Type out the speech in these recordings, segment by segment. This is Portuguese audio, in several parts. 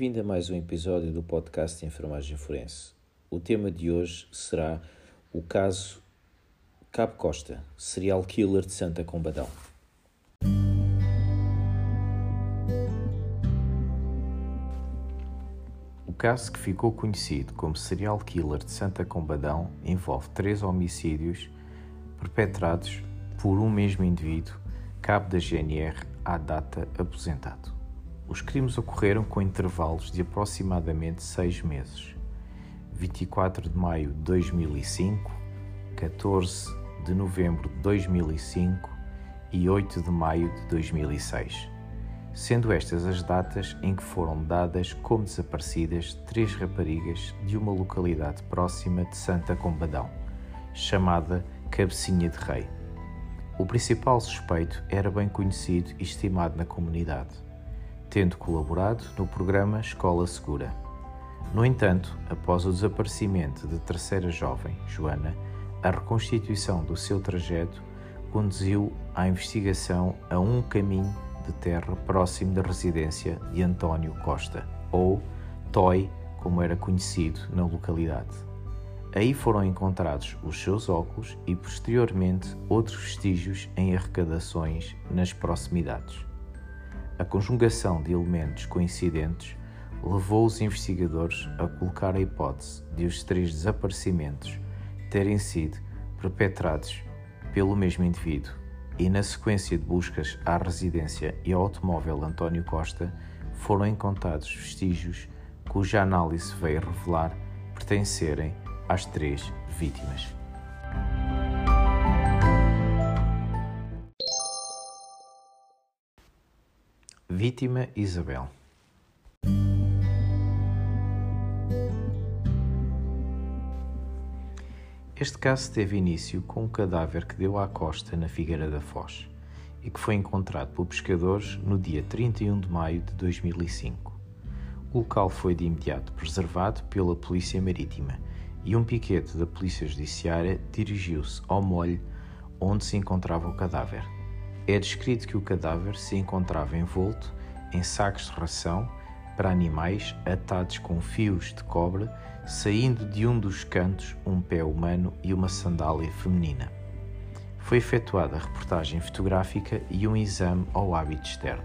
Bem-vindo a mais um episódio do podcast de Enfermagem Forense. O tema de hoje será o caso Cabo Costa, serial killer de Santa Combadão. O caso que ficou conhecido como serial killer de Santa Combadão envolve três homicídios perpetrados por um mesmo indivíduo, cabo da GNR, à data aposentado. Os crimes ocorreram com intervalos de aproximadamente seis meses. 24 de maio de 2005, 14 de novembro de 2005 e 8 de maio de 2006, sendo estas as datas em que foram dadas como desaparecidas três raparigas de uma localidade próxima de Santa Combadão, chamada Cabecinha de Rei. O principal suspeito era bem conhecido e estimado na comunidade tendo colaborado no programa Escola Segura. No entanto, após o desaparecimento da terceira jovem, Joana, a reconstituição do seu trajeto conduziu a investigação a um caminho de terra próximo da residência de António Costa, ou Toy, como era conhecido na localidade. Aí foram encontrados os seus óculos e, posteriormente, outros vestígios em arrecadações nas proximidades. A conjugação de elementos coincidentes levou os investigadores a colocar a hipótese de os três desaparecimentos terem sido perpetrados pelo mesmo indivíduo e, na sequência de buscas à residência e ao automóvel António Costa, foram encontrados vestígios cuja análise veio revelar pertencerem às três vítimas. Vítima Isabel. Este caso teve início com um cadáver que deu à costa na Figueira da Foz e que foi encontrado por pescadores no dia 31 de maio de 2005. O local foi de imediato preservado pela Polícia Marítima e um piquete da Polícia Judiciária dirigiu-se ao molho onde se encontrava o cadáver é descrito que o cadáver se encontrava envolto em sacos de ração para animais atados com fios de cobre, saindo de um dos cantos um pé humano e uma sandália feminina. Foi efetuada a reportagem fotográfica e um exame ao hábito externo.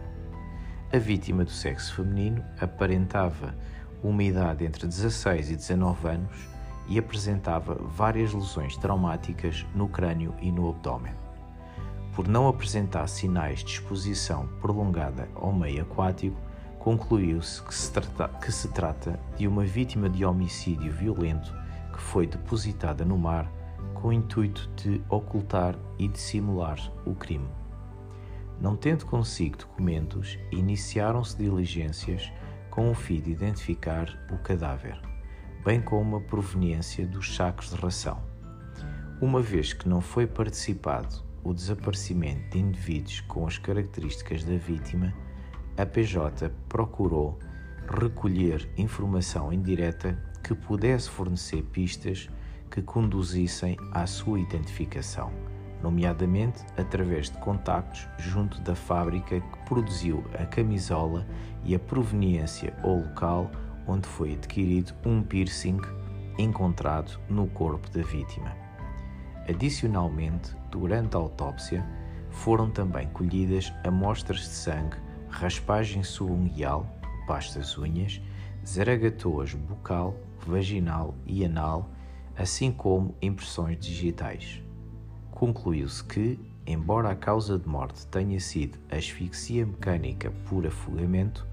A vítima do sexo feminino aparentava uma idade entre 16 e 19 anos e apresentava várias lesões traumáticas no crânio e no abdômen por não apresentar sinais de exposição prolongada ao meio aquático, concluiu-se que, se que se trata de uma vítima de homicídio violento que foi depositada no mar com o intuito de ocultar e dissimular o crime. Não tendo consigo documentos, iniciaram-se diligências com o fim de identificar o cadáver, bem como a proveniência dos sacos de ração. Uma vez que não foi participado o desaparecimento de indivíduos com as características da vítima, a PJ procurou recolher informação indireta que pudesse fornecer pistas que conduzissem à sua identificação, nomeadamente através de contactos junto da fábrica que produziu a camisola e a proveniência ou local onde foi adquirido um piercing encontrado no corpo da vítima. Adicionalmente, durante a autópsia, foram também colhidas amostras de sangue, raspagem subunguial, pastas unhas, zaragatoas bucal, vaginal e anal, assim como impressões digitais. Concluiu-se que, embora a causa de morte tenha sido asfixia mecânica por afogamento,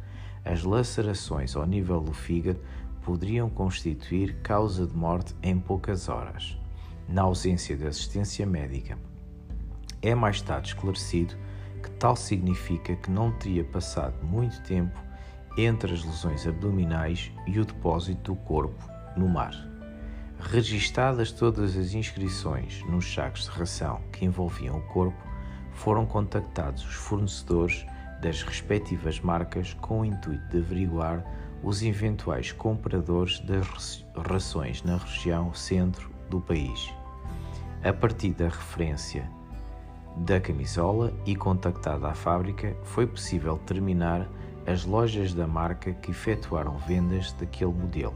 as lacerações ao nível do fígado poderiam constituir causa de morte em poucas horas na ausência de assistência médica. É mais tarde esclarecido que tal significa que não teria passado muito tempo entre as lesões abdominais e o depósito do corpo no mar. Registadas todas as inscrições nos sacos de ração que envolviam o corpo, foram contactados os fornecedores das respectivas marcas com o intuito de averiguar os eventuais compradores das rações na região centro do país. A partir da referência da camisola e contactada a fábrica, foi possível determinar as lojas da marca que efetuaram vendas daquele modelo,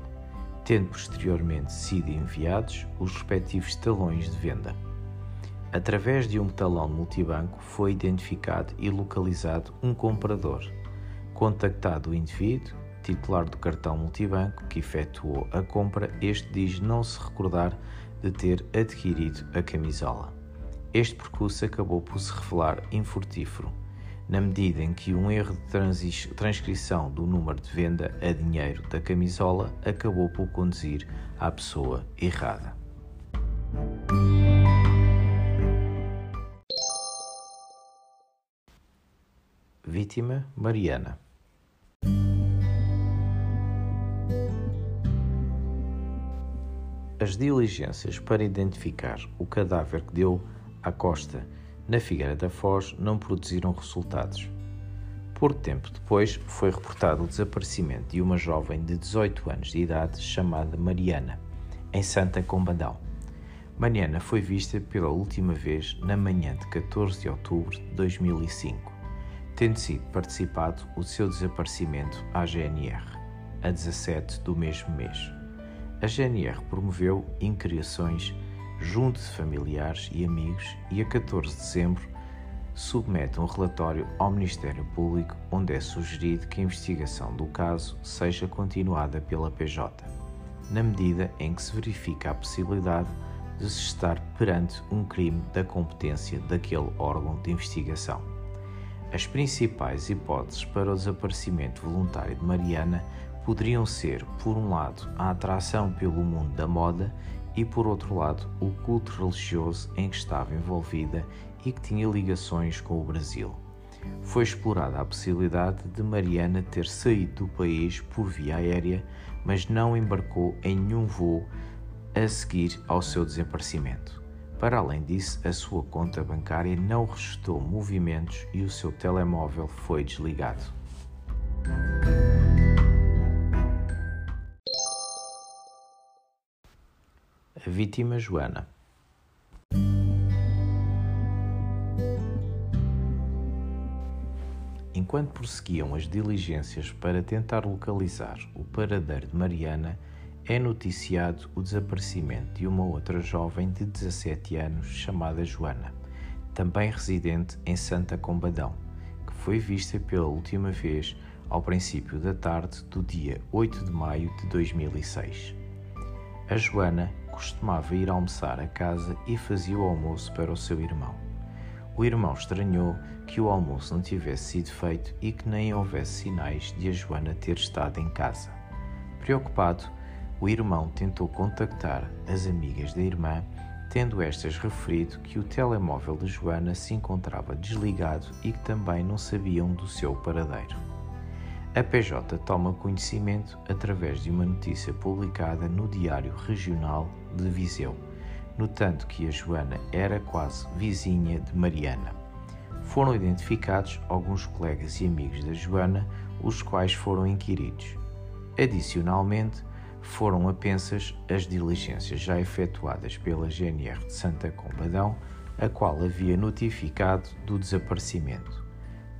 tendo posteriormente sido enviados os respectivos talões de venda. Através de um talão multibanco foi identificado e localizado um comprador. Contactado o indivíduo, titular do cartão multibanco que efetuou a compra, este diz não se recordar de ter adquirido a camisola. Este percurso acabou por se revelar infrutífero, na medida em que um erro de transcrição do número de venda a dinheiro da camisola acabou por conduzir à pessoa errada. Vítima Mariana As diligências para identificar o cadáver que deu à costa na Figueira da Foz não produziram resultados. Pouco tempo depois foi reportado o desaparecimento de uma jovem de 18 anos de idade chamada Mariana, em Santa Combadão. Mariana foi vista pela última vez na manhã de 14 de outubro de 2005, tendo sido participado o seu desaparecimento à GNR, a 17 do mesmo mês a GNR promoveu incriações junto de familiares e amigos e a 14 de dezembro submete um relatório ao Ministério Público onde é sugerido que a investigação do caso seja continuada pela PJ, na medida em que se verifica a possibilidade de se estar perante um crime da competência daquele órgão de investigação. As principais hipóteses para o desaparecimento voluntário de Mariana poderiam ser, por um lado, a atração pelo mundo da moda e, por outro lado, o culto religioso em que estava envolvida e que tinha ligações com o Brasil. Foi explorada a possibilidade de Mariana ter saído do país por via aérea, mas não embarcou em nenhum voo a seguir ao seu desaparecimento. Para além disso, a sua conta bancária não registrou movimentos e o seu telemóvel foi desligado. Vítima Joana. Enquanto prosseguiam as diligências para tentar localizar o paradeiro de Mariana, é noticiado o desaparecimento de uma outra jovem de 17 anos chamada Joana, também residente em Santa Combadão, que foi vista pela última vez ao princípio da tarde do dia 8 de maio de 2006. A Joana costumava ir almoçar a casa e fazia o almoço para o seu irmão. O irmão estranhou que o almoço não tivesse sido feito e que nem houvesse sinais de a Joana ter estado em casa. Preocupado, o irmão tentou contactar as amigas da irmã, tendo estas referido que o telemóvel de Joana se encontrava desligado e que também não sabiam do seu paradeiro. A PJ toma conhecimento através de uma notícia publicada no Diário Regional de Viseu, notando que a Joana era quase vizinha de Mariana. Foram identificados alguns colegas e amigos da Joana, os quais foram inquiridos. Adicionalmente, foram apensas as diligências já efetuadas pela GNR de Santa Combadão, a qual havia notificado do desaparecimento.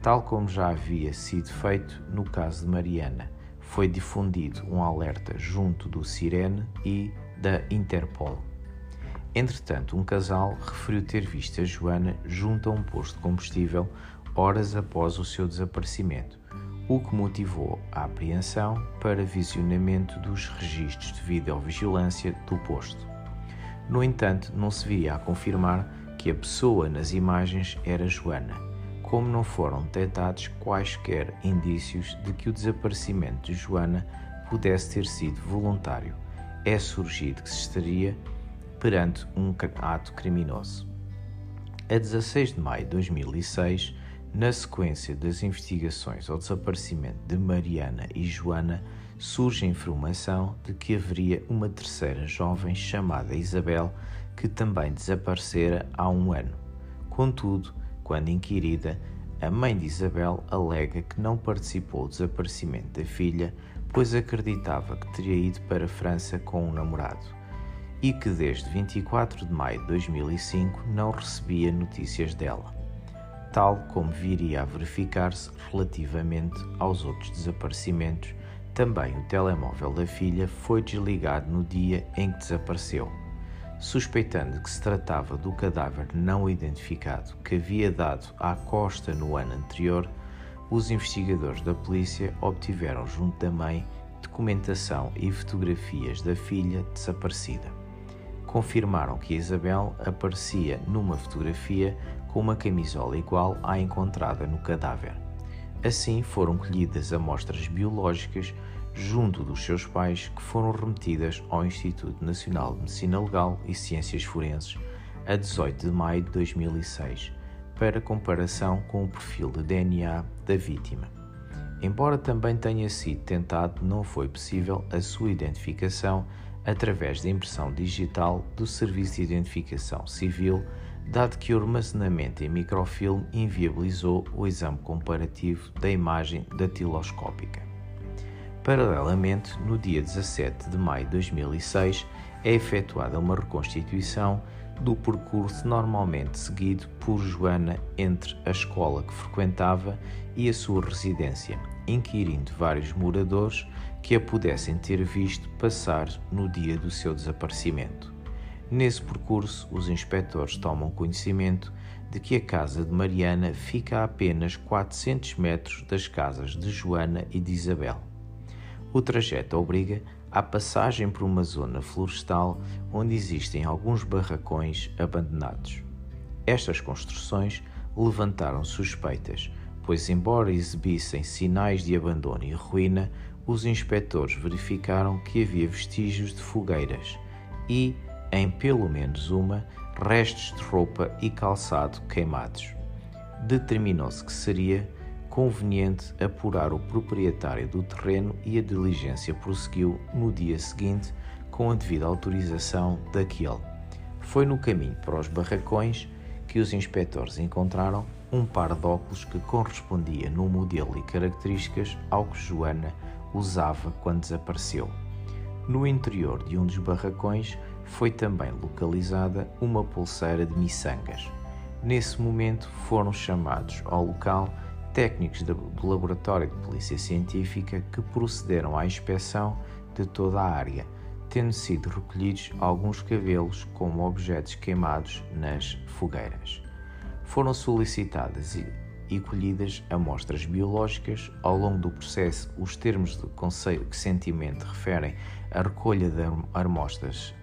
Tal como já havia sido feito no caso de Mariana, foi difundido um alerta junto do Sirene e da Interpol. Entretanto, um casal referiu ter visto a Joana junto a um posto de combustível horas após o seu desaparecimento, o que motivou a apreensão para visionamento dos registros de videovigilância do posto. No entanto, não se via a confirmar que a pessoa nas imagens era Joana como não foram detectados quaisquer indícios de que o desaparecimento de Joana pudesse ter sido voluntário, é surgido que se estaria perante um ato criminoso. A 16 de maio de 2006, na sequência das investigações ao desaparecimento de Mariana e Joana, surge a informação de que haveria uma terceira jovem chamada Isabel que também desaparecera há um ano. Contudo, quando inquirida, a mãe de Isabel alega que não participou do desaparecimento da filha, pois acreditava que teria ido para a França com um namorado e que desde 24 de maio de 2005 não recebia notícias dela. tal como viria a verificar-se relativamente aos outros desaparecimentos, também o telemóvel da filha foi desligado no dia em que desapareceu. Suspeitando que se tratava do cadáver não identificado que havia dado à costa no ano anterior, os investigadores da polícia obtiveram junto da mãe documentação e fotografias da filha desaparecida. Confirmaram que Isabel aparecia numa fotografia com uma camisola igual à encontrada no cadáver. Assim foram colhidas amostras biológicas junto dos seus pais que foram remetidas ao Instituto Nacional de Medicina Legal e Ciências Forenses a 18 de maio de 2006 para comparação com o perfil de DNA da vítima. Embora também tenha sido tentado, não foi possível a sua identificação através da impressão digital do Serviço de Identificação Civil, dado que o armazenamento em microfilme inviabilizou o exame comparativo da imagem datiloscópica. Paralelamente, no dia 17 de maio de 2006, é efetuada uma reconstituição do percurso normalmente seguido por Joana entre a escola que frequentava e a sua residência, inquirindo vários moradores que a pudessem ter visto passar no dia do seu desaparecimento. Nesse percurso, os inspectores tomam conhecimento de que a casa de Mariana fica a apenas 400 metros das casas de Joana e de Isabel. O trajeto obriga à passagem por uma zona florestal onde existem alguns barracões abandonados. Estas construções levantaram suspeitas, pois, embora exibissem sinais de abandono e ruína, os inspectores verificaram que havia vestígios de fogueiras e, em pelo menos uma, restos de roupa e calçado queimados. Determinou-se que seria conveniente apurar o proprietário do terreno e a diligência prosseguiu no dia seguinte com a devida autorização daquele. Foi no caminho para os barracões que os inspectores encontraram um par de óculos que correspondia no modelo e características ao que Joana usava quando desapareceu. No interior de um dos barracões foi também localizada uma pulseira de miçangas. Nesse momento foram chamados ao local técnicos do Laboratório de Polícia Científica que procederam à inspeção de toda a área, tendo sido recolhidos alguns cabelos como objetos queimados nas fogueiras. Foram solicitadas e colhidas amostras biológicas. Ao longo do processo, os termos de consentimento referem à recolha de amostras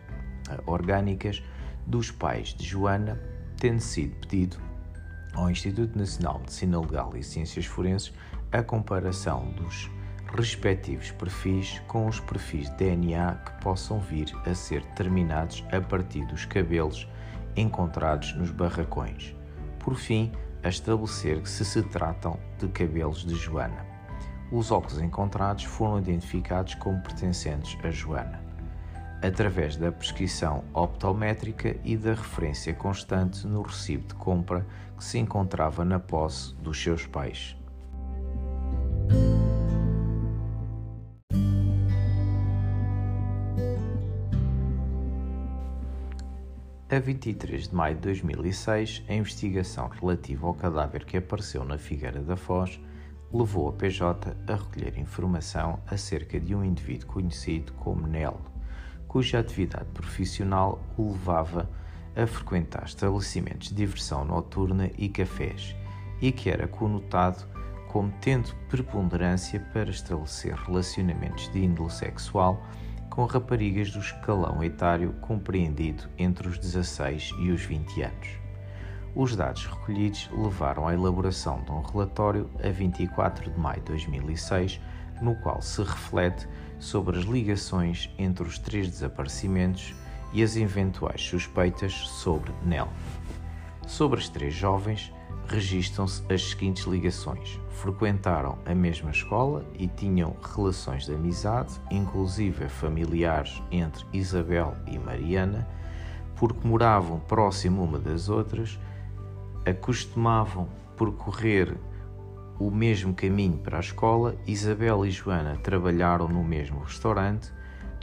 eh, orgânicas dos pais de Joana, tendo sido pedido ao Instituto Nacional de Medicina Legal e Ciências Forenses a comparação dos respectivos perfis com os perfis de DNA que possam vir a ser determinados a partir dos cabelos encontrados nos barracões. Por fim, a estabelecer que se, se tratam de cabelos de Joana. Os óculos encontrados foram identificados como pertencentes a Joana através da prescrição optométrica e da referência constante no recibo de compra que se encontrava na posse dos seus pais. A 23 de maio de 2006, a investigação relativa ao cadáver que apareceu na Figueira da Foz levou a PJ a recolher informação acerca de um indivíduo conhecido como Nelo cuja atividade profissional o levava a frequentar estabelecimentos de diversão noturna e cafés e que era conotado como tendo preponderância para estabelecer relacionamentos de índole sexual com raparigas do escalão etário compreendido entre os 16 e os 20 anos. Os dados recolhidos levaram à elaboração de um relatório a 24 de maio de 2006, no qual se reflete sobre as ligações entre os três desaparecimentos e as eventuais suspeitas sobre Nell. Sobre as três jovens, registram-se as seguintes ligações: frequentaram a mesma escola e tinham relações de amizade, inclusive familiares entre Isabel e Mariana, porque moravam próximo uma das outras, acostumavam percorrer o mesmo caminho para a escola, Isabel e Joana trabalharam no mesmo restaurante,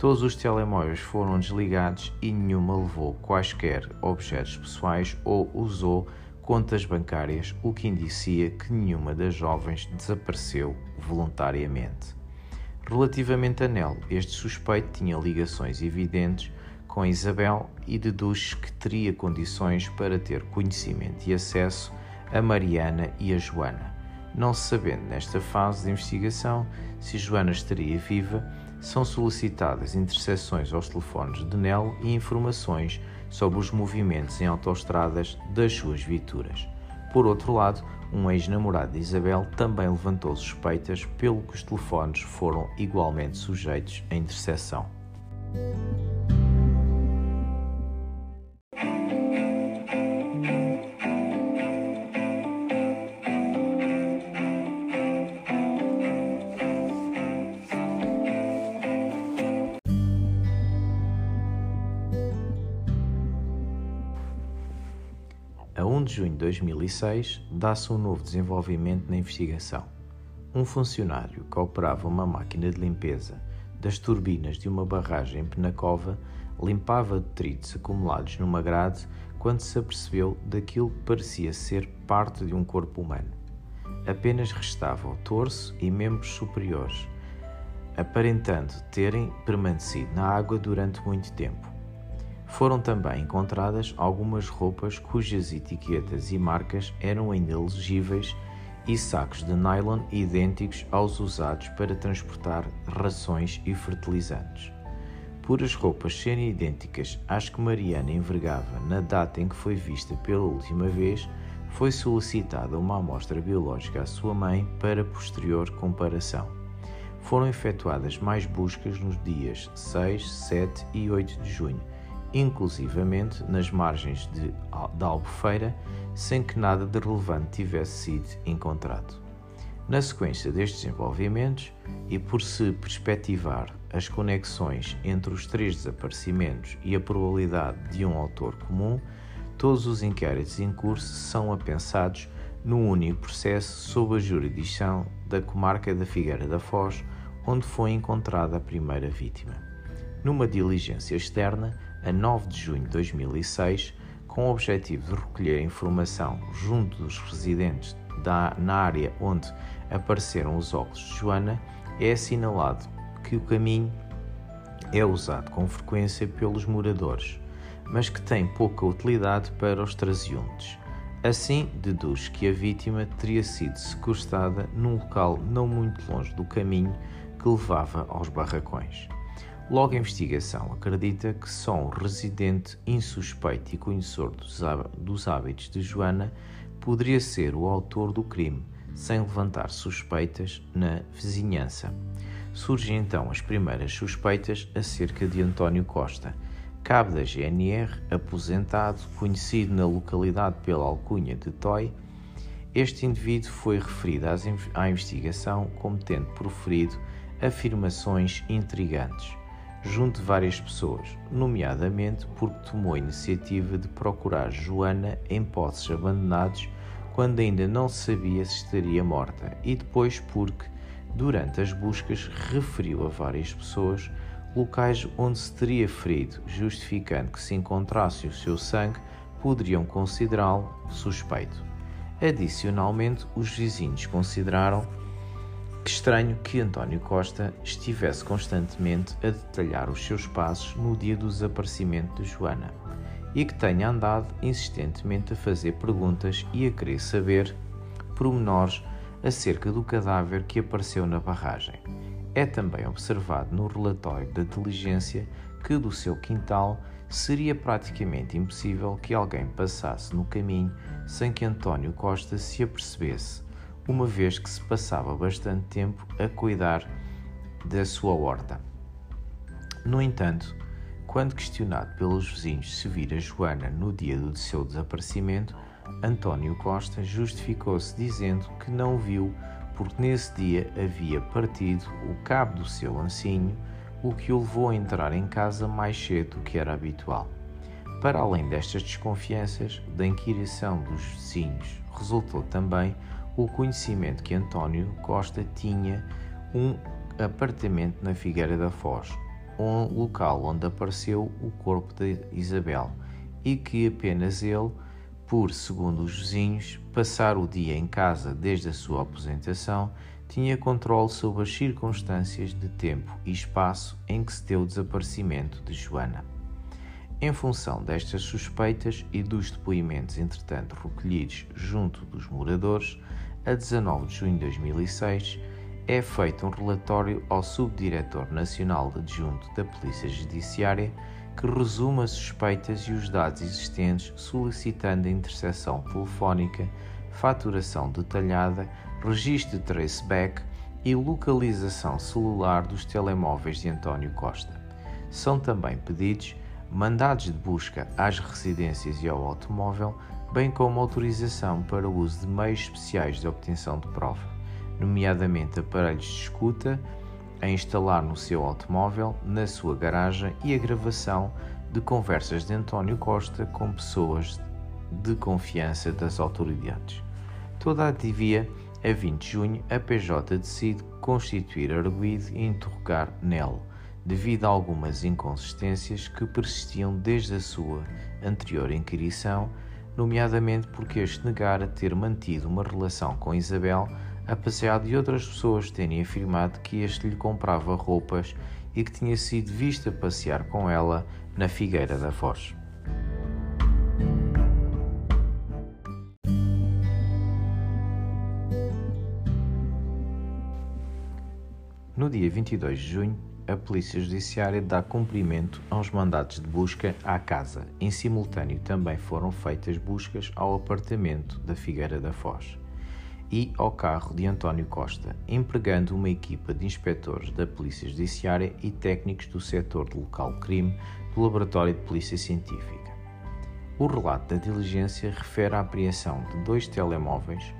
todos os telemóveis foram desligados e nenhuma levou quaisquer objetos pessoais ou usou contas bancárias, o que indicia que nenhuma das jovens desapareceu voluntariamente. Relativamente a Nel, este suspeito tinha ligações evidentes com Isabel e deduz que teria condições para ter conhecimento e acesso a Mariana e a Joana. Não se sabendo nesta fase de investigação se Joana estaria viva, são solicitadas interseções aos telefones de Nel e informações sobre os movimentos em autoestradas das suas viaturas. Por outro lado, um ex-namorado de Isabel também levantou suspeitas, pelo que os telefones foram igualmente sujeitos a interseção. De junho de 2006, dá-se um novo desenvolvimento na investigação. Um funcionário que operava uma máquina de limpeza das turbinas de uma barragem em Penacova limpava detritos acumulados numa grade quando se apercebeu daquilo que parecia ser parte de um corpo humano. Apenas restava o torso e membros superiores, aparentando terem permanecido na água durante muito tempo. Foram também encontradas algumas roupas cujas etiquetas e marcas eram ainda legíveis e sacos de nylon idênticos aos usados para transportar rações e fertilizantes. Por as roupas serem idênticas às que Mariana envergava na data em que foi vista pela última vez, foi solicitada uma amostra biológica à sua mãe para posterior comparação. Foram efetuadas mais buscas nos dias 6, 7 e 8 de junho inclusivamente nas margens de, da Albufeira, sem que nada de relevante tivesse sido encontrado. Na sequência destes desenvolvimentos, e por se perspectivar as conexões entre os três desaparecimentos e a probabilidade de um autor comum, todos os inquéritos em curso são apensados num único processo sob a jurisdição da comarca da Figueira da Foz, onde foi encontrada a primeira vítima. Numa diligência externa, a 9 de junho de 2006, com o objetivo de recolher informação junto dos residentes da, na área onde apareceram os óculos de Joana, é assinalado que o caminho é usado com frequência pelos moradores, mas que tem pouca utilidade para os transeuntes. Assim, deduz que a vítima teria sido sequestrada num local não muito longe do caminho que levava aos barracões. Logo, a investigação acredita que só um residente insuspeito e conhecedor dos hábitos de Joana poderia ser o autor do crime, sem levantar suspeitas na vizinhança. Surgem então as primeiras suspeitas acerca de António Costa, cabo da GNR, aposentado, conhecido na localidade pela alcunha de Toy. Este indivíduo foi referido à investigação como tendo proferido afirmações intrigantes junto de várias pessoas, nomeadamente porque tomou a iniciativa de procurar Joana em posses abandonados quando ainda não se sabia se estaria morta, e depois porque, durante as buscas, referiu a várias pessoas locais onde se teria ferido, justificando que se encontrasse o seu sangue, poderiam considerá-lo suspeito. Adicionalmente, os vizinhos consideraram que estranho que António Costa estivesse constantemente a detalhar os seus passos no dia do desaparecimento de Joana e que tenha andado insistentemente a fazer perguntas e a querer saber pormenores acerca do cadáver que apareceu na barragem. É também observado no relatório da diligência que do seu quintal seria praticamente impossível que alguém passasse no caminho sem que António Costa se apercebesse uma vez que se passava bastante tempo a cuidar da sua horta. No entanto, quando questionado pelos vizinhos se vira Joana no dia do seu desaparecimento, António Costa justificou-se dizendo que não viu porque nesse dia havia partido o cabo do seu ancinho, o que o levou a entrar em casa mais cedo do que era habitual. Para além destas desconfianças, da inquirição dos vizinhos resultou também o conhecimento que António Costa tinha um apartamento na Figueira da Foz, um local onde apareceu o corpo de Isabel, e que apenas ele por, segundo os vizinhos, passar o dia em casa desde a sua aposentação, tinha controle sobre as circunstâncias de tempo e espaço em que se deu o desaparecimento de Joana. Em função destas suspeitas e dos depoimentos entretanto recolhidos junto dos moradores, a 19 de junho de 2006 é feito um relatório ao Subdiretor Nacional Adjunto da Polícia Judiciária que resume as suspeitas e os dados existentes, solicitando a interseção telefónica, faturação detalhada, registro de traceback e localização celular dos telemóveis de António Costa. São também pedidos mandados de busca às residências e ao automóvel, bem como autorização para o uso de meios especiais de obtenção de prova, nomeadamente aparelhos de escuta, a instalar no seu automóvel, na sua garagem e a gravação de conversas de António Costa com pessoas de confiança das autoridades. Toda a devia, a 20 de junho, a PJ decide constituir arguído e interrogar Nel, devido a algumas inconsistências que persistiam desde a sua anterior inquirição, nomeadamente porque este negara ter mantido uma relação com Isabel apesar de outras pessoas terem afirmado que este lhe comprava roupas e que tinha sido vista passear com ela na Figueira da Foz. No dia 22 de junho, a Polícia Judiciária dá cumprimento aos mandatos de busca à casa. Em simultâneo, também foram feitas buscas ao apartamento da Figueira da Foz e ao carro de António Costa, empregando uma equipa de inspectores da Polícia Judiciária e técnicos do setor de local crime do Laboratório de Polícia Científica. O relato da diligência refere à apreensão de dois telemóveis,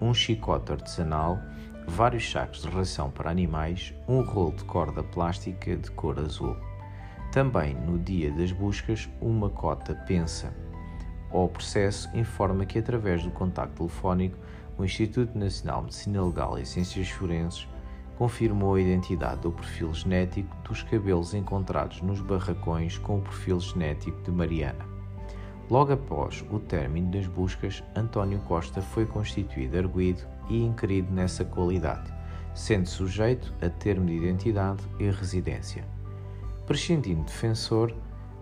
um chicote artesanal, vários sacos de ração para animais, um rolo de corda plástica de cor azul. Também, no dia das buscas, uma cota pensa. O processo informa que, através do contacto telefónico, o Instituto Nacional de Medicina Legal e Ciências Forenses confirmou a identidade do perfil genético dos cabelos encontrados nos barracões com o perfil genético de Mariana. Logo após o término das buscas, António Costa foi constituído arguído e inquirido nessa qualidade, sendo sujeito a termo de identidade e residência. Prescindindo defensor,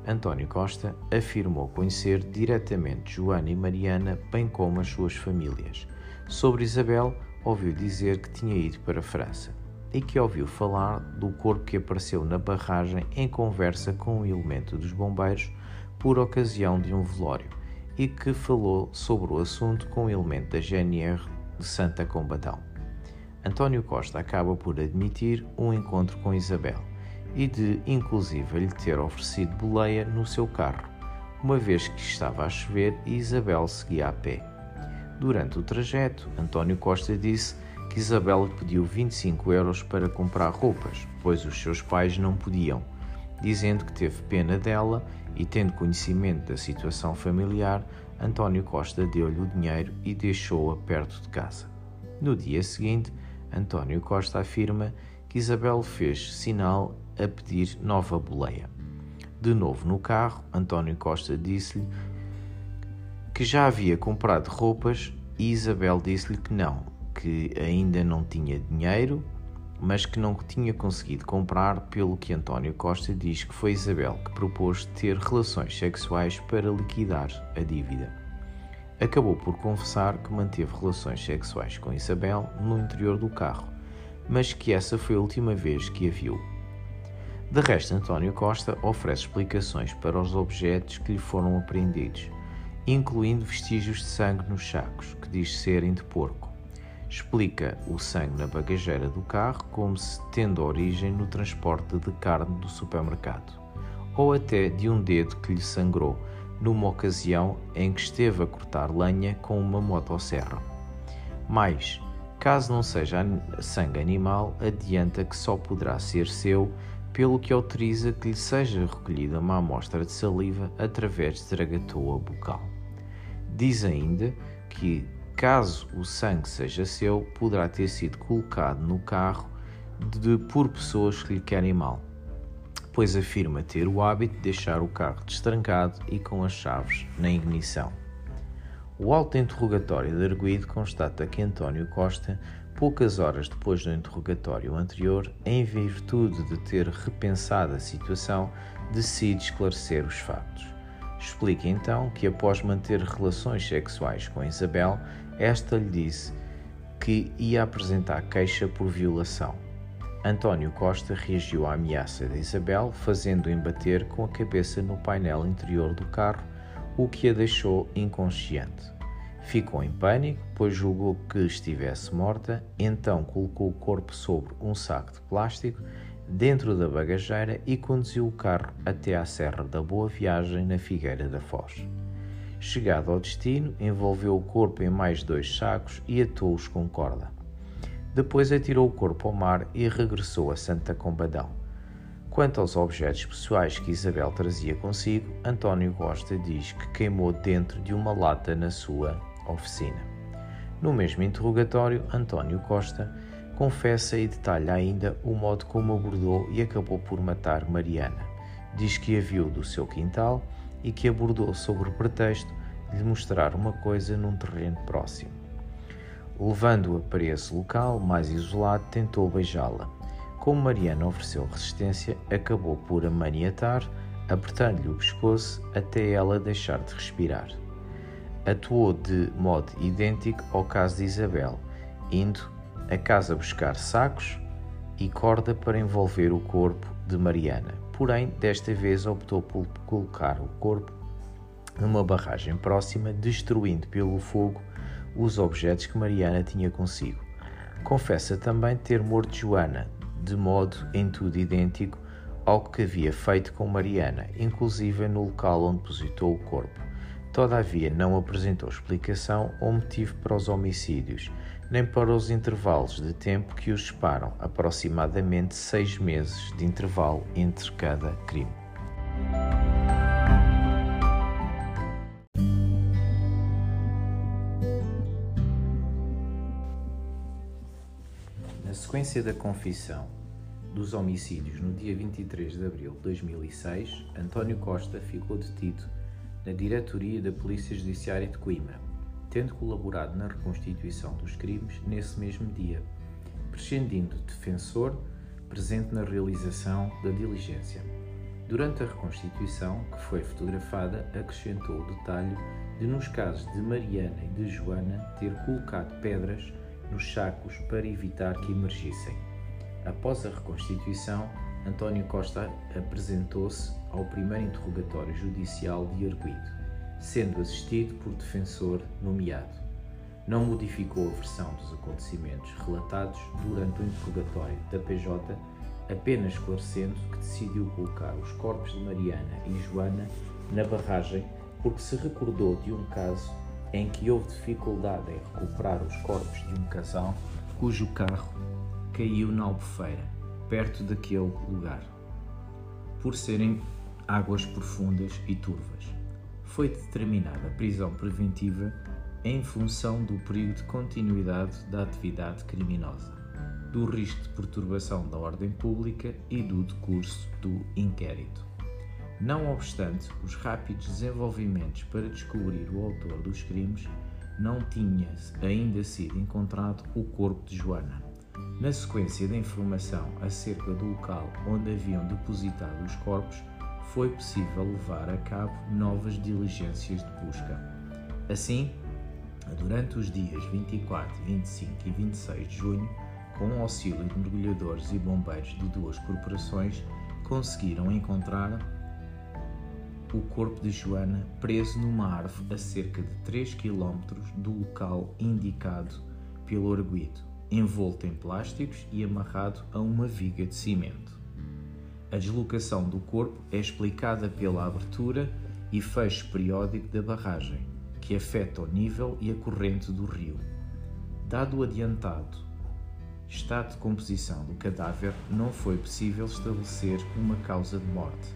António Costa afirmou conhecer diretamente Joana e Mariana, bem como as suas famílias Sobre Isabel, ouviu dizer que tinha ido para a França e que ouviu falar do corpo que apareceu na barragem em conversa com um elemento dos bombeiros por ocasião de um velório e que falou sobre o assunto com um elemento da GNR de Santa Combadão. António Costa acaba por admitir um encontro com Isabel e de, inclusive, lhe ter oferecido boleia no seu carro, uma vez que estava a chover e Isabel seguia a pé. Durante o trajeto, António Costa disse que Isabel pediu 25 euros para comprar roupas, pois os seus pais não podiam, dizendo que teve pena dela e, tendo conhecimento da situação familiar, António Costa deu-lhe o dinheiro e deixou-a perto de casa. No dia seguinte, António Costa afirma que Isabel fez sinal a pedir nova boleia. De novo no carro, António Costa disse-lhe que já havia comprado roupas e Isabel disse-lhe que não, que ainda não tinha dinheiro, mas que não tinha conseguido comprar, pelo que António Costa diz que foi Isabel que propôs ter relações sexuais para liquidar a dívida. Acabou por confessar que manteve relações sexuais com Isabel no interior do carro, mas que essa foi a última vez que a viu. De resto, António Costa oferece explicações para os objetos que lhe foram apreendidos incluindo vestígios de sangue nos sacos, que diz serem de porco. Explica o sangue na bagageira do carro como se tendo origem no transporte de carne do supermercado, ou até de um dedo que lhe sangrou numa ocasião em que esteve a cortar lenha com uma motosserra. Mas, caso não seja sangue animal, adianta que só poderá ser seu pelo que autoriza que lhe seja recolhida uma amostra de saliva através de dragatoa bucal. Diz ainda que, caso o sangue seja seu, poderá ter sido colocado no carro de, por pessoas que lhe querem mal, pois afirma ter o hábito de deixar o carro destrancado e com as chaves na ignição. O alto interrogatório de arguído constata que António Costa, poucas horas depois do interrogatório anterior, em virtude de ter repensado a situação, decide esclarecer os fatos. Explica então que, após manter relações sexuais com Isabel, esta lhe disse que ia apresentar queixa por violação. António Costa reagiu à ameaça de Isabel, fazendo-o embater com a cabeça no painel interior do carro, o que a deixou inconsciente. Ficou em pânico, pois julgou que estivesse morta, então colocou o corpo sobre um saco de plástico dentro da bagageira e conduziu o carro até à Serra da Boa Viagem, na Figueira da Foz. Chegado ao destino, envolveu o corpo em mais dois sacos e atou-os com corda. Depois atirou o corpo ao mar e regressou a Santa Combadão. Quanto aos objetos pessoais que Isabel trazia consigo, António Costa diz que queimou dentro de uma lata na sua oficina. No mesmo interrogatório, António Costa confessa e detalha ainda o modo como abordou e acabou por matar Mariana. Diz que a viu do seu quintal e que abordou sobre o pretexto de lhe mostrar uma coisa num terreno próximo. Levando-a para esse local mais isolado, tentou beijá-la. Como Mariana ofereceu resistência, acabou por a maniatar, apertando-lhe o pescoço até ela deixar de respirar. Atuou de modo idêntico ao caso de Isabel, indo a casa buscar sacos e corda para envolver o corpo de Mariana porém desta vez optou por colocar o corpo numa barragem próxima, destruindo pelo fogo os objetos que Mariana tinha consigo. Confessa também ter morto Joana, de modo em tudo idêntico ao que havia feito com Mariana, inclusive no local onde depositou o corpo. Todavia, não apresentou explicação ou motivo para os homicídios, nem para os intervalos de tempo que os separam, aproximadamente seis meses de intervalo entre cada crime. Na sequência da confissão dos homicídios no dia 23 de abril de 2006, António Costa ficou detido na Diretoria da Polícia Judiciária de Coimbra tendo colaborado na reconstituição dos crimes nesse mesmo dia, prescindindo de defensor presente na realização da diligência. Durante a reconstituição, que foi fotografada, acrescentou o detalhe de, nos casos de Mariana e de Joana, ter colocado pedras nos sacos para evitar que emergissem. Após a reconstituição, António Costa apresentou-se ao primeiro interrogatório judicial de arguido sendo assistido por defensor nomeado. Não modificou a versão dos acontecimentos relatados durante o interrogatório da PJ, apenas esclarecendo que decidiu colocar os corpos de Mariana e Joana na barragem porque se recordou de um caso em que houve dificuldade em recuperar os corpos de um casal cujo carro caiu na Albufeira, perto daquele lugar, por serem águas profundas e turvas foi determinada prisão preventiva em função do perigo de continuidade da atividade criminosa, do risco de perturbação da ordem pública e do decurso do inquérito. Não obstante os rápidos desenvolvimentos para descobrir o autor dos crimes, não tinha ainda sido encontrado o corpo de Joana. Na sequência da informação acerca do local onde haviam depositado os corpos, foi possível levar a cabo novas diligências de busca. Assim, durante os dias 24, 25 e 26 de junho, com o auxílio de mergulhadores e bombeiros de duas corporações, conseguiram encontrar o corpo de Joana preso numa árvore a cerca de 3 km do local indicado pelo arguído, envolto em plásticos e amarrado a uma viga de cimento. A deslocação do corpo é explicada pela abertura e fecho periódico da barragem, que afeta o nível e a corrente do rio. Dado o adiantado estado de composição do cadáver, não foi possível estabelecer uma causa de morte,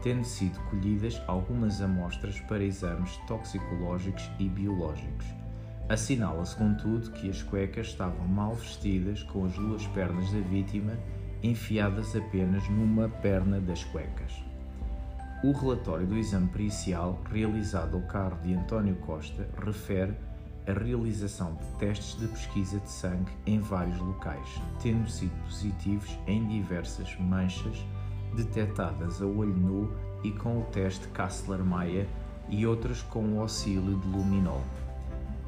tendo sido colhidas algumas amostras para exames toxicológicos e biológicos. Assinala-se, contudo, que as cuecas estavam mal vestidas com as duas pernas da vítima enfiadas apenas numa perna das cuecas. O relatório do exame pericial realizado ao carro de António Costa refere a realização de testes de pesquisa de sangue em vários locais, tendo sido positivos em diversas manchas detectadas a olho nu e com o teste Kassler-Meyer e outras com o auxílio de luminol.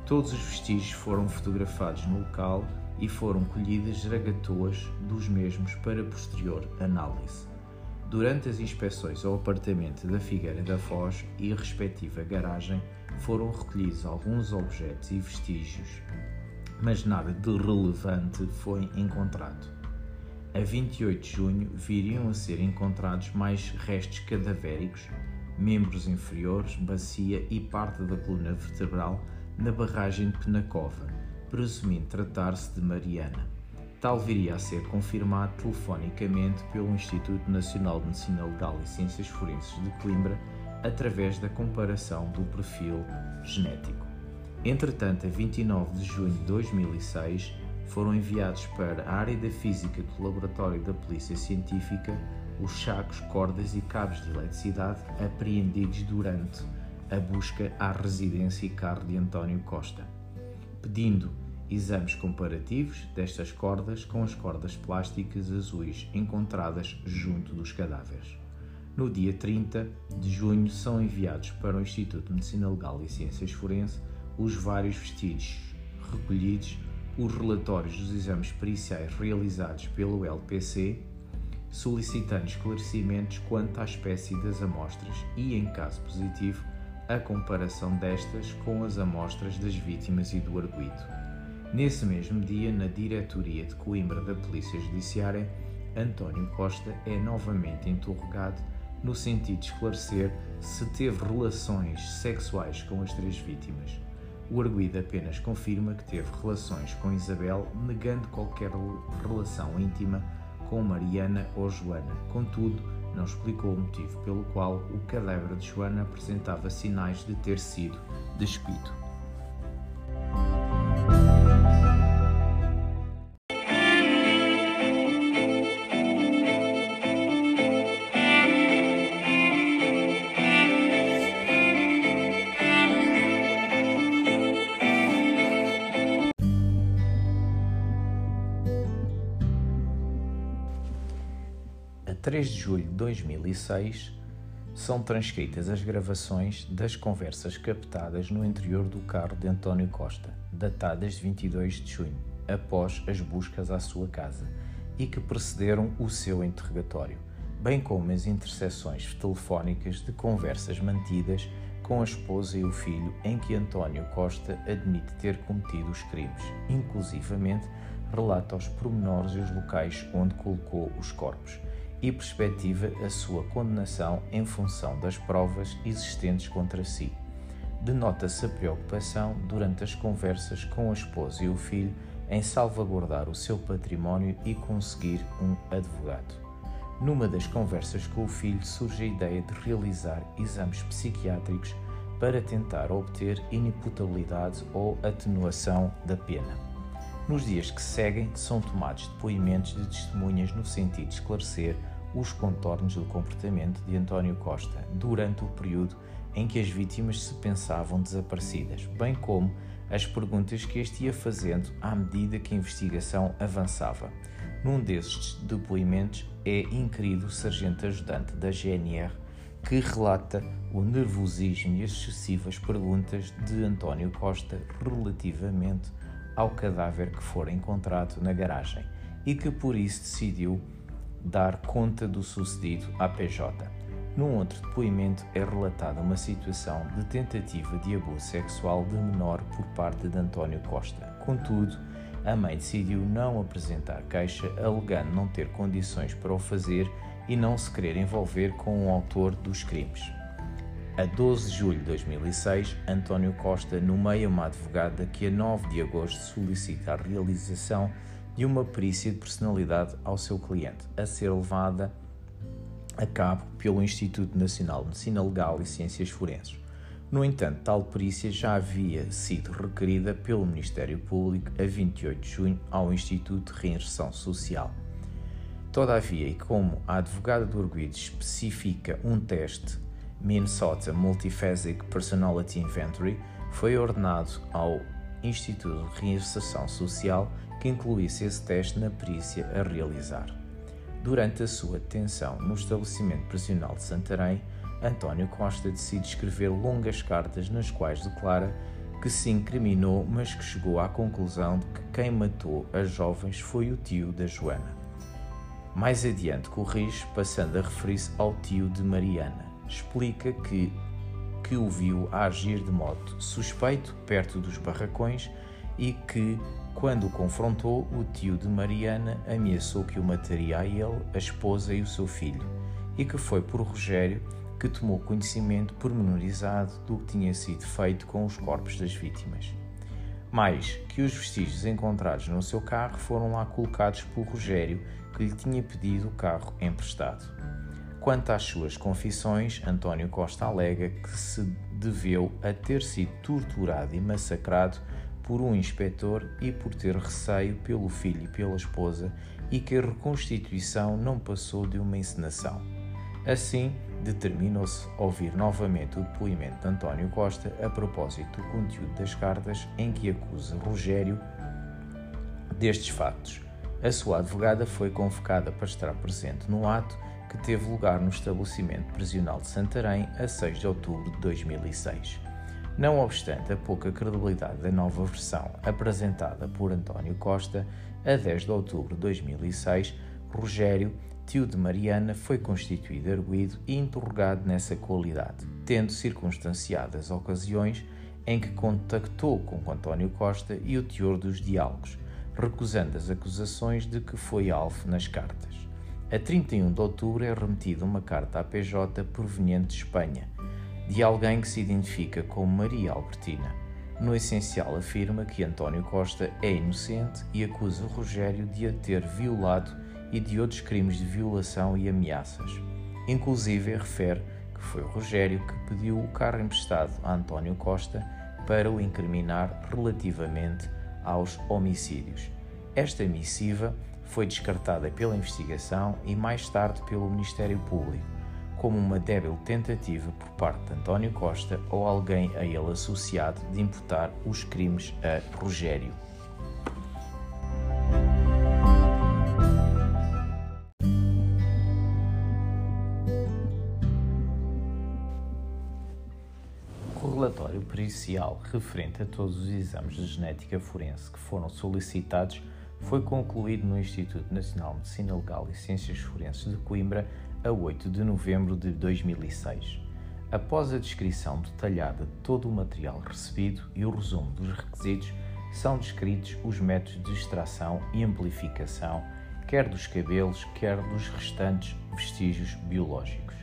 Todos os vestígios foram fotografados no local e foram colhidas ragatoas dos mesmos para posterior análise. Durante as inspeções ao apartamento da Figueira da Foz e respectiva garagem, foram recolhidos alguns objetos e vestígios, mas nada de relevante foi encontrado. A 28 de junho viriam a ser encontrados mais restos cadavéricos, membros inferiores, bacia e parte da coluna vertebral na barragem de Penacova, presumindo tratar-se de Mariana. Tal viria a ser confirmado telefonicamente pelo Instituto Nacional de Medicina Legal e Ciências Forenses de Coimbra através da comparação do perfil genético. Entretanto, a 29 de junho de 2006, foram enviados para a área da física do Laboratório da Polícia Científica os sacos, cordas e cabos de eletricidade apreendidos durante a busca à residência e carro de António Costa, pedindo exames comparativos destas cordas com as cordas plásticas azuis encontradas junto dos cadáveres. No dia 30 de junho são enviados para o Instituto de Medicina Legal e Ciências Forenses os vários vestígios recolhidos, os relatórios dos exames periciais realizados pelo LPC, solicitando esclarecimentos quanto à espécie das amostras e, em caso positivo, a comparação destas com as amostras das vítimas e do arguído. Nesse mesmo dia, na diretoria de Coimbra da Polícia Judiciária, António Costa é novamente interrogado no sentido de esclarecer se teve relações sexuais com as três vítimas. O arguído apenas confirma que teve relações com Isabel, negando qualquer relação íntima com Mariana ou Joana. Contudo, não explicou o motivo pelo qual o cadáver de Joana apresentava sinais de ter sido despido. 3 de julho de 2006, são transcritas as gravações das conversas captadas no interior do carro de António Costa, datadas de 22 de junho, após as buscas à sua casa, e que precederam o seu interrogatório, bem como as interseções telefónicas de conversas mantidas com a esposa e o filho em que António Costa admite ter cometido os crimes, inclusivamente relata os pormenores e os locais onde colocou os corpos e perspectiva a sua condenação em função das provas existentes contra si. Denota-se a preocupação durante as conversas com a esposa e o filho em salvaguardar o seu património e conseguir um advogado. Numa das conversas com o filho surge a ideia de realizar exames psiquiátricos para tentar obter inimputabilidade ou atenuação da pena. Nos dias que seguem, são tomados depoimentos de testemunhas no sentido de esclarecer os contornos do comportamento de António Costa durante o período em que as vítimas se pensavam desaparecidas, bem como as perguntas que este ia fazendo à medida que a investigação avançava. Num desses depoimentos é inquirido o sargento ajudante da GNR que relata o nervosismo e as excessivas perguntas de António Costa relativamente ao cadáver que fora encontrado na garagem e que por isso decidiu dar conta do sucedido à PJ. Num outro depoimento é relatada uma situação de tentativa de abuso sexual de menor por parte de António Costa. Contudo, a mãe decidiu não apresentar queixa, alegando não ter condições para o fazer e não se querer envolver com o autor dos crimes. A 12 de julho de 2006, António Costa nomeia uma advogada que a 9 de agosto solicita a realização de uma perícia de personalidade ao seu cliente, a ser levada a cabo pelo Instituto Nacional de Medicina Legal e Ciências Forenses. No entanto, tal perícia já havia sido requerida pelo Ministério Público a 28 de junho ao Instituto de Reinserção Social. Todavia, e como a advogada do arguido especifica um teste Minnesota Multiphasic Personality Inventory, foi ordenado ao Instituto de Reinserção Social que incluísse esse teste na perícia a realizar. Durante a sua detenção no estabelecimento prisional de Santarém, António Costa decide escrever longas cartas nas quais declara que se incriminou, mas que chegou à conclusão de que quem matou as jovens foi o tio da Joana. Mais adiante corrige, passando a referir-se ao tio de Mariana. Explica que, que o viu agir de modo suspeito perto dos barracões e que, quando o confrontou, o tio de Mariana ameaçou que o mataria a ele, a esposa e o seu filho, e que foi por Rogério que tomou conhecimento pormenorizado do que tinha sido feito com os corpos das vítimas. Mais que os vestígios encontrados no seu carro foram lá colocados por Rogério, que lhe tinha pedido o carro emprestado. Quanto às suas confissões, António Costa alega que se deveu a ter sido torturado e massacrado por um inspetor e por ter receio pelo filho e pela esposa e que a reconstituição não passou de uma encenação. Assim, determinou-se ouvir novamente o depoimento de António Costa a propósito do conteúdo das cartas em que acusa Rogério destes factos. A sua advogada foi convocada para estar presente no ato que teve lugar no estabelecimento prisional de Santarém a 6 de outubro de 2006. Não obstante a pouca credibilidade da nova versão apresentada por António Costa, a 10 de outubro de 2006, Rogério tio de Mariana, foi constituído arguído e interrogado nessa qualidade, tendo circunstanciadas ocasiões em que contactou com António Costa e o teor dos diálogos, recusando as acusações de que foi alvo nas cartas. A 31 de outubro é remetida uma carta à PJ proveniente de Espanha, de alguém que se identifica como Maria Albertina. No essencial afirma que António Costa é inocente e acusa Rogério de a ter violado e de outros crimes de violação e ameaças. Inclusive, refere que foi Rogério que pediu o carro emprestado a António Costa para o incriminar relativamente aos homicídios. Esta missiva foi descartada pela investigação e mais tarde pelo Ministério Público, como uma débil tentativa por parte de António Costa ou alguém a ele associado de imputar os crimes a Rogério. relatório pericial referente a todos os exames de genética forense que foram solicitados foi concluído no Instituto Nacional de Medicina Legal e Ciências Forenses de Coimbra a 8 de novembro de 2006. Após a descrição detalhada de todo o material recebido e o resumo dos requisitos, são descritos os métodos de extração e amplificação, quer dos cabelos, quer dos restantes vestígios biológicos.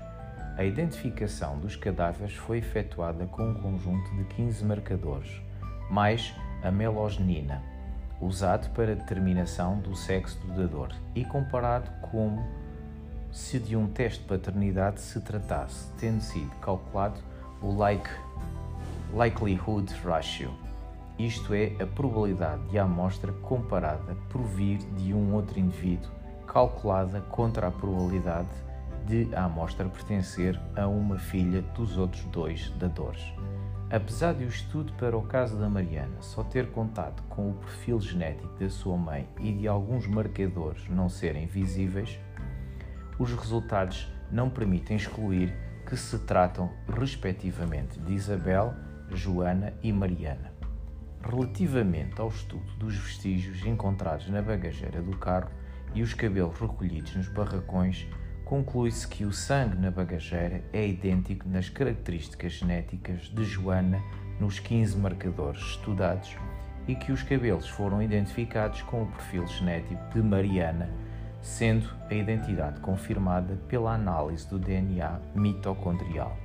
A identificação dos cadáveres foi efetuada com um conjunto de 15 marcadores, mais a melogenina, usado para determinação do sexo do dador, e comparado como se de um teste de paternidade se tratasse, tendo sido calculado o like, likelihood ratio, isto é, a probabilidade de a amostra comparada provir de um outro indivíduo, calculada contra a probabilidade de a amostra pertencer a uma filha dos outros dois dadores. Apesar de o estudo para o caso da Mariana só ter contado com o perfil genético da sua mãe e de alguns marcadores não serem visíveis, os resultados não permitem excluir que se tratam, respectivamente, de Isabel, Joana e Mariana. Relativamente ao estudo dos vestígios encontrados na bagageira do carro e os cabelos recolhidos nos barracões, conclui-se que o sangue na bagageira é idêntico nas características genéticas de Joana nos 15 marcadores estudados e que os cabelos foram identificados com o perfil genético de Mariana, sendo a identidade confirmada pela análise do DNA mitocondrial.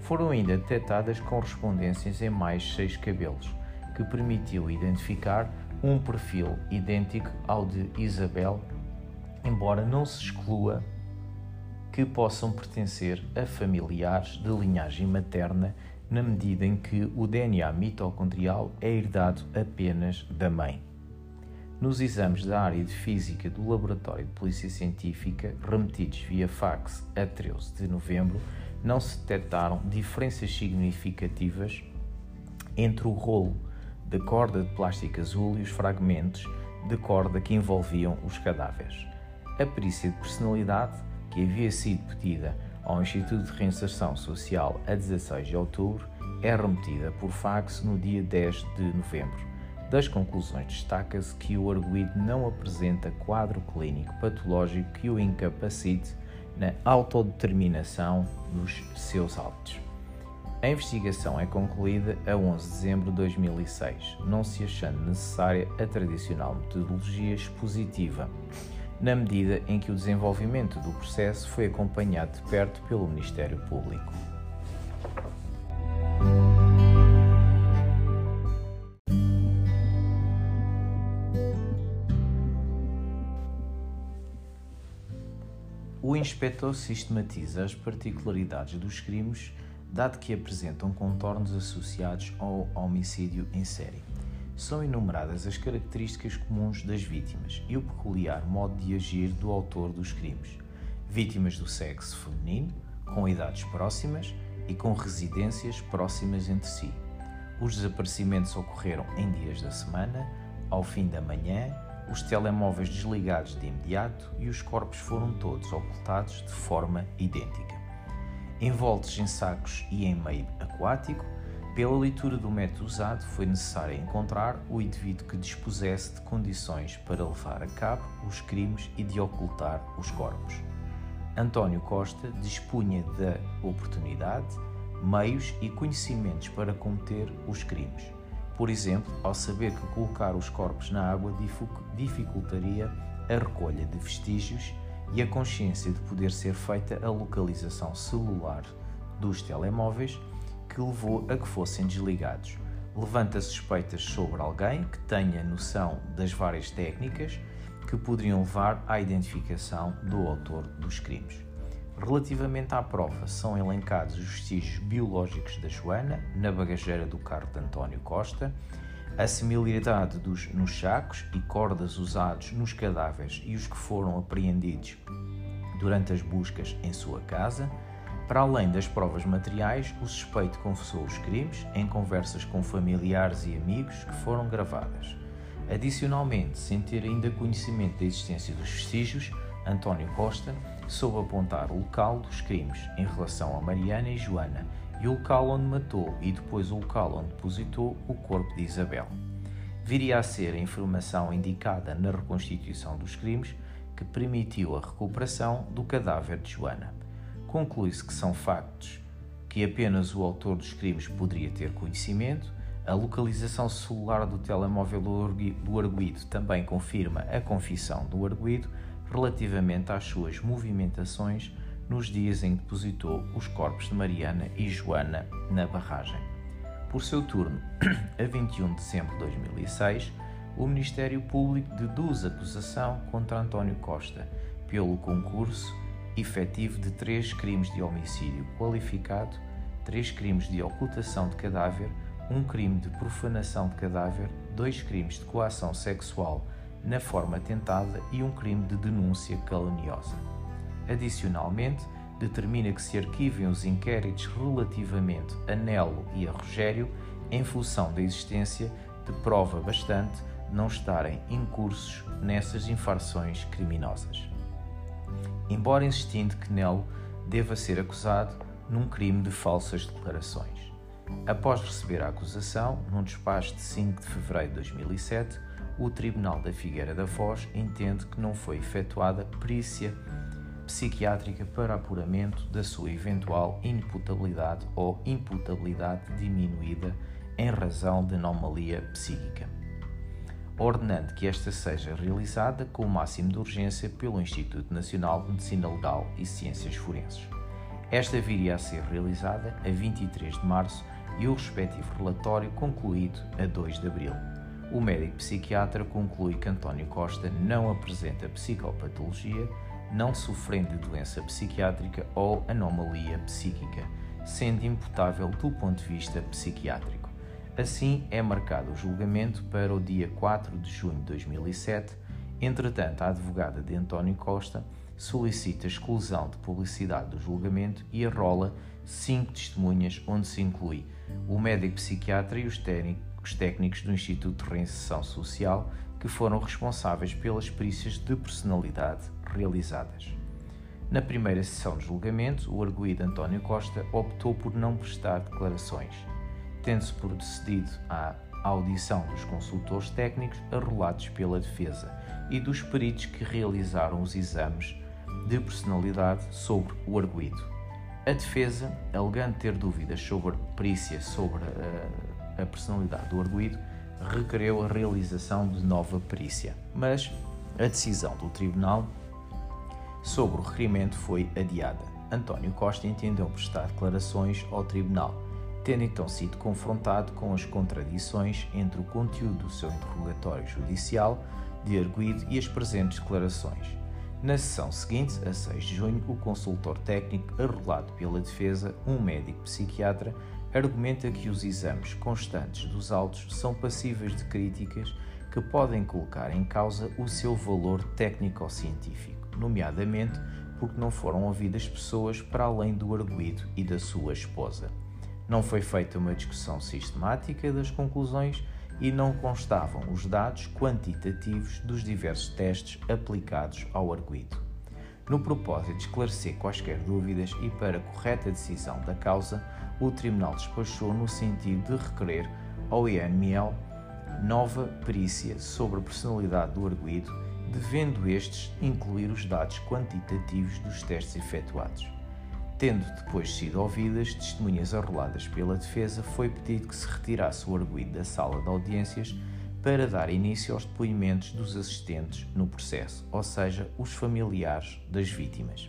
Foram ainda detectadas correspondências em mais seis cabelos, que permitiu identificar um perfil idêntico ao de Isabel, embora não se exclua que possam pertencer a familiares de linhagem materna, na medida em que o DNA mitocondrial é herdado apenas da mãe. Nos exames da área de física do Laboratório de Polícia Científica, remetidos via fax a 13 de novembro, não se detectaram diferenças significativas entre o rolo de corda de plástico azul e os fragmentos de corda que envolviam os cadáveres. A perícia de personalidade, que havia sido pedida ao Instituto de Reinserção Social a 16 de outubro, é remetida por fax no dia 10 de novembro. Das conclusões destaca-se que o arguído não apresenta quadro clínico patológico que o incapacite na autodeterminação dos seus autos. A investigação é concluída a 11 de dezembro de 2006, não se achando necessária a tradicional metodologia expositiva, na medida em que o desenvolvimento do processo foi acompanhado de perto pelo Ministério Público. O inspetor sistematiza as particularidades dos crimes, dado que apresentam contornos associados ao homicídio em série. São enumeradas as características comuns das vítimas e o peculiar modo de agir do autor dos crimes. Vítimas do sexo feminino, com idades próximas e com residências próximas entre si. Os desaparecimentos ocorreram em dias da semana, ao fim da manhã os telemóveis desligados de imediato e os corpos foram todos ocultados de forma idêntica. Envoltos em sacos e em meio aquático, pela leitura do método usado, foi necessário encontrar o indivíduo que dispusesse de condições para levar a cabo os crimes e de ocultar os corpos. António Costa dispunha da oportunidade, meios e conhecimentos para cometer os crimes por exemplo, ao saber que colocar os corpos na água dificultaria a recolha de vestígios e a consciência de poder ser feita a localização celular dos telemóveis que levou a que fossem desligados. Levanta suspeitas sobre alguém que tenha noção das várias técnicas que poderiam levar à identificação do autor dos crimes. Relativamente à prova, são elencados os vestígios biológicos da Joana na bagageira do carro de António Costa, a similaridade dos, nos sacos e cordas usados nos cadáveres e os que foram apreendidos durante as buscas em sua casa. Para além das provas materiais, o suspeito confessou os crimes em conversas com familiares e amigos que foram gravadas. Adicionalmente, sem ter ainda conhecimento da existência dos vestígios, António Costa soube apontar o local dos crimes em relação a Mariana e Joana e o local onde matou e depois o local onde depositou o corpo de Isabel. Viria a ser a informação indicada na reconstituição dos crimes que permitiu a recuperação do cadáver de Joana. Conclui-se que são factos que apenas o autor dos crimes poderia ter conhecimento. A localização celular do telemóvel do arguído também confirma a confissão do arguído, relativamente às suas movimentações nos dias em que depositou os corpos de Mariana e Joana na barragem. Por seu turno, a 21 de dezembro de 2006, o Ministério Público deduz acusação contra António Costa pelo concurso efetivo de três crimes de homicídio qualificado, três crimes de ocultação de cadáver, um crime de profanação de cadáver, dois crimes de coação sexual na forma tentada e um crime de denúncia caluniosa. Adicionalmente, determina que se arquivem os inquéritos relativamente a Nelo e a Rogério em função da existência de prova bastante não estarem incursos nessas infrações criminosas. Embora insistindo que Nelo deva ser acusado num crime de falsas declarações. Após receber a acusação, num despacho de 5 de fevereiro de 2007, o Tribunal da Figueira da Foz entende que não foi efetuada perícia psiquiátrica para apuramento da sua eventual imputabilidade ou imputabilidade diminuída em razão de anomalia psíquica, ordenando que esta seja realizada com o máximo de urgência pelo Instituto Nacional de Medicina Legal e Ciências Forenses. Esta viria a ser realizada a 23 de março e o respectivo relatório concluído a 2 de abril. O médico psiquiatra conclui que António Costa não apresenta psicopatologia, não sofrendo de doença psiquiátrica ou anomalia psíquica, sendo imputável do ponto de vista psiquiátrico. Assim, é marcado o julgamento para o dia 4 de junho de 2007. Entretanto, a advogada de António Costa solicita exclusão de publicidade do julgamento e arrola cinco testemunhas, onde se inclui o médico psiquiatra e os técnicos do Instituto de Reinserção Social, que foram responsáveis pelas perícias de personalidade realizadas. Na primeira sessão de julgamento, o arguído António Costa optou por não prestar declarações, tendo-se procedido à audição dos consultores técnicos arrolados pela defesa e dos peritos que realizaram os exames de personalidade sobre o arguído. A defesa, alegando ter dúvidas sobre perícia sobre a, a personalidade do arguído, requereu a realização de nova perícia, mas a decisão do tribunal sobre o requerimento foi adiada. António Costa entendeu prestar declarações ao tribunal, tendo então sido confrontado com as contradições entre o conteúdo do seu interrogatório judicial de arguído e as presentes declarações. Na sessão seguinte, a 6 de junho, o consultor técnico, arrolado pela defesa, um médico psiquiatra, argumenta que os exames constantes dos autos são passíveis de críticas que podem colocar em causa o seu valor técnico-científico, nomeadamente porque não foram ouvidas pessoas para além do arguído e da sua esposa. Não foi feita uma discussão sistemática das conclusões e não constavam os dados quantitativos dos diversos testes aplicados ao arguído. No propósito de esclarecer quaisquer dúvidas e para correta decisão da causa, o Tribunal despachou no sentido de requerer ao INML nova perícia sobre a personalidade do arguído, devendo estes incluir os dados quantitativos dos testes efetuados. Tendo depois sido ouvidas testemunhas arroladas pela defesa, foi pedido que se retirasse o arguído da sala de audiências para dar início aos depoimentos dos assistentes no processo, ou seja, os familiares das vítimas.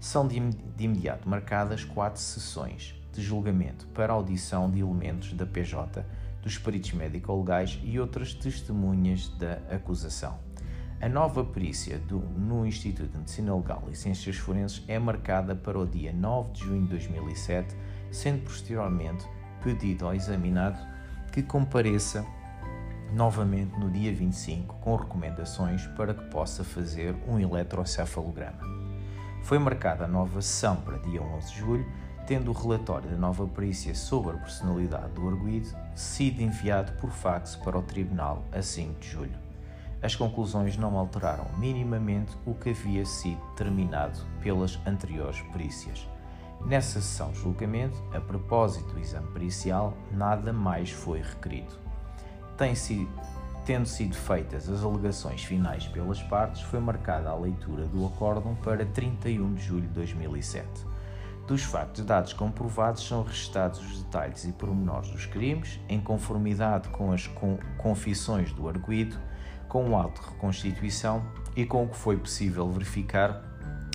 São de imediato marcadas quatro sessões de julgamento para audição de elementos da PJ, dos peritos médico-legais e outras testemunhas da acusação. A nova perícia do, no Instituto de Medicina Legal e Ciências Forenses é marcada para o dia 9 de junho de 2007, sendo posteriormente pedido ao examinado que compareça novamente no dia 25 com recomendações para que possa fazer um eletrocefalograma. Foi marcada a nova sessão para dia 11 de julho, tendo o relatório da nova perícia sobre a personalidade do arguído sido enviado por fax para o Tribunal a 5 de julho as conclusões não alteraram minimamente o que havia sido determinado pelas anteriores perícias. Nessa sessão de julgamento, a propósito do exame pericial, nada mais foi requerido. Sido, tendo sido feitas as alegações finais pelas partes, foi marcada a leitura do acórdão para 31 de julho de 2007. Dos factos dados comprovados são registados os detalhes e pormenores dos crimes, em conformidade com as confissões do arguído, com o ato de reconstituição e com o que foi possível verificar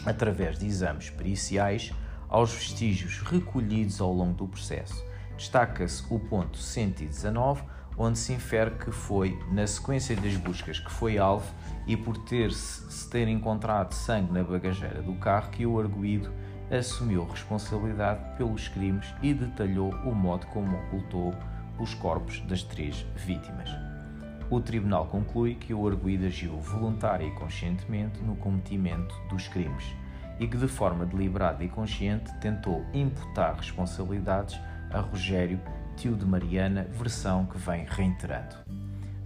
através de exames periciais aos vestígios recolhidos ao longo do processo. Destaca-se o ponto 119, onde se infere que foi na sequência das buscas que foi alvo e por ter -se, ter encontrado sangue na bagageira do carro que o arguído assumiu responsabilidade pelos crimes e detalhou o modo como ocultou os corpos das três vítimas. O tribunal conclui que o arguído agiu voluntária e conscientemente no cometimento dos crimes e que, de forma deliberada e consciente, tentou imputar responsabilidades a Rogério, tio de Mariana, versão que vem reiterando.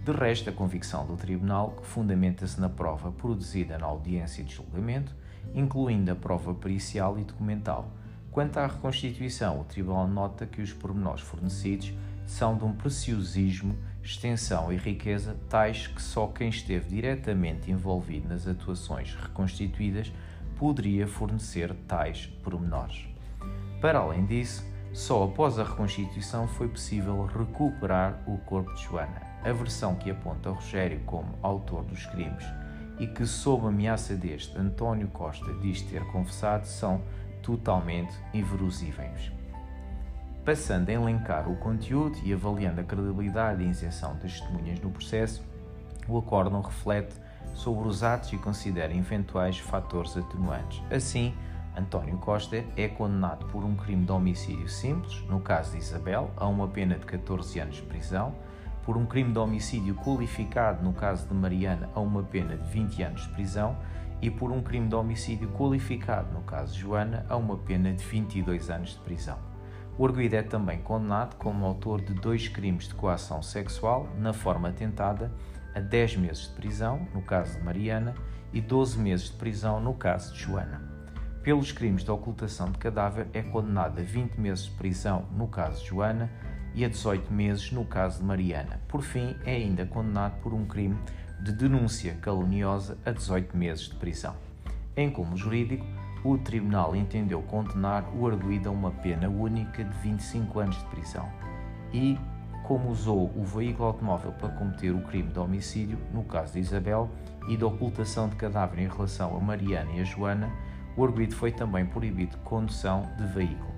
De resto, a convicção do tribunal fundamenta-se na prova produzida na audiência de julgamento, incluindo a prova pericial e documental. Quanto à reconstituição, o tribunal nota que os pormenores fornecidos são de um preciosismo extensão e riqueza tais que só quem esteve diretamente envolvido nas atuações reconstituídas poderia fornecer tais pormenores. Para além disso, só após a reconstituição foi possível recuperar o corpo de Joana. A versão que aponta Rogério como autor dos crimes e que, sob ameaça deste, António Costa diz ter confessado são totalmente inverosíveis passando a elencar o conteúdo e avaliando a credibilidade e isenção das testemunhas no processo, o acórdão reflete sobre os atos e considera eventuais fatores atenuantes. Assim, António Costa é condenado por um crime de homicídio simples, no caso de Isabel, a uma pena de 14 anos de prisão, por um crime de homicídio qualificado, no caso de Mariana, a uma pena de 20 anos de prisão, e por um crime de homicídio qualificado, no caso de Joana, a uma pena de 22 anos de prisão. O arguido é também condenado como autor de dois crimes de coação sexual na forma tentada a 10 meses de prisão, no caso de Mariana, e 12 meses de prisão, no caso de Joana. Pelos crimes de ocultação de cadáver, é condenado a 20 meses de prisão, no caso de Joana, e a 18 meses, no caso de Mariana. Por fim, é ainda condenado por um crime de denúncia caluniosa a 18 meses de prisão. Em como jurídico, o Tribunal entendeu condenar o arguido a uma pena única de 25 anos de prisão e, como usou o veículo automóvel para cometer o crime de homicídio, no caso de Isabel, e de ocultação de cadáver em relação a Mariana e a Joana, o arguido foi também proibido de condução de veículo.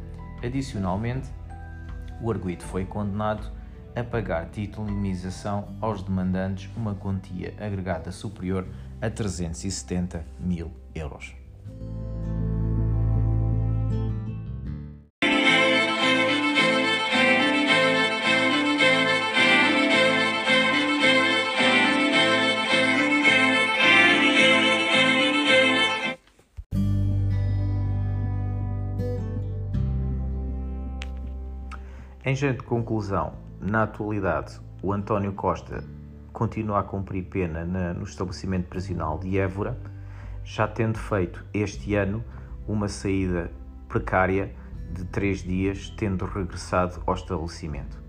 Adicionalmente, o arguido foi condenado a pagar título de indemnização aos demandantes uma quantia agregada superior a 370 mil euros. Em jeito de conclusão, na atualidade, o António Costa continua a cumprir pena na, no estabelecimento prisional de Évora, já tendo feito este ano uma saída precária de três dias, tendo regressado ao estabelecimento.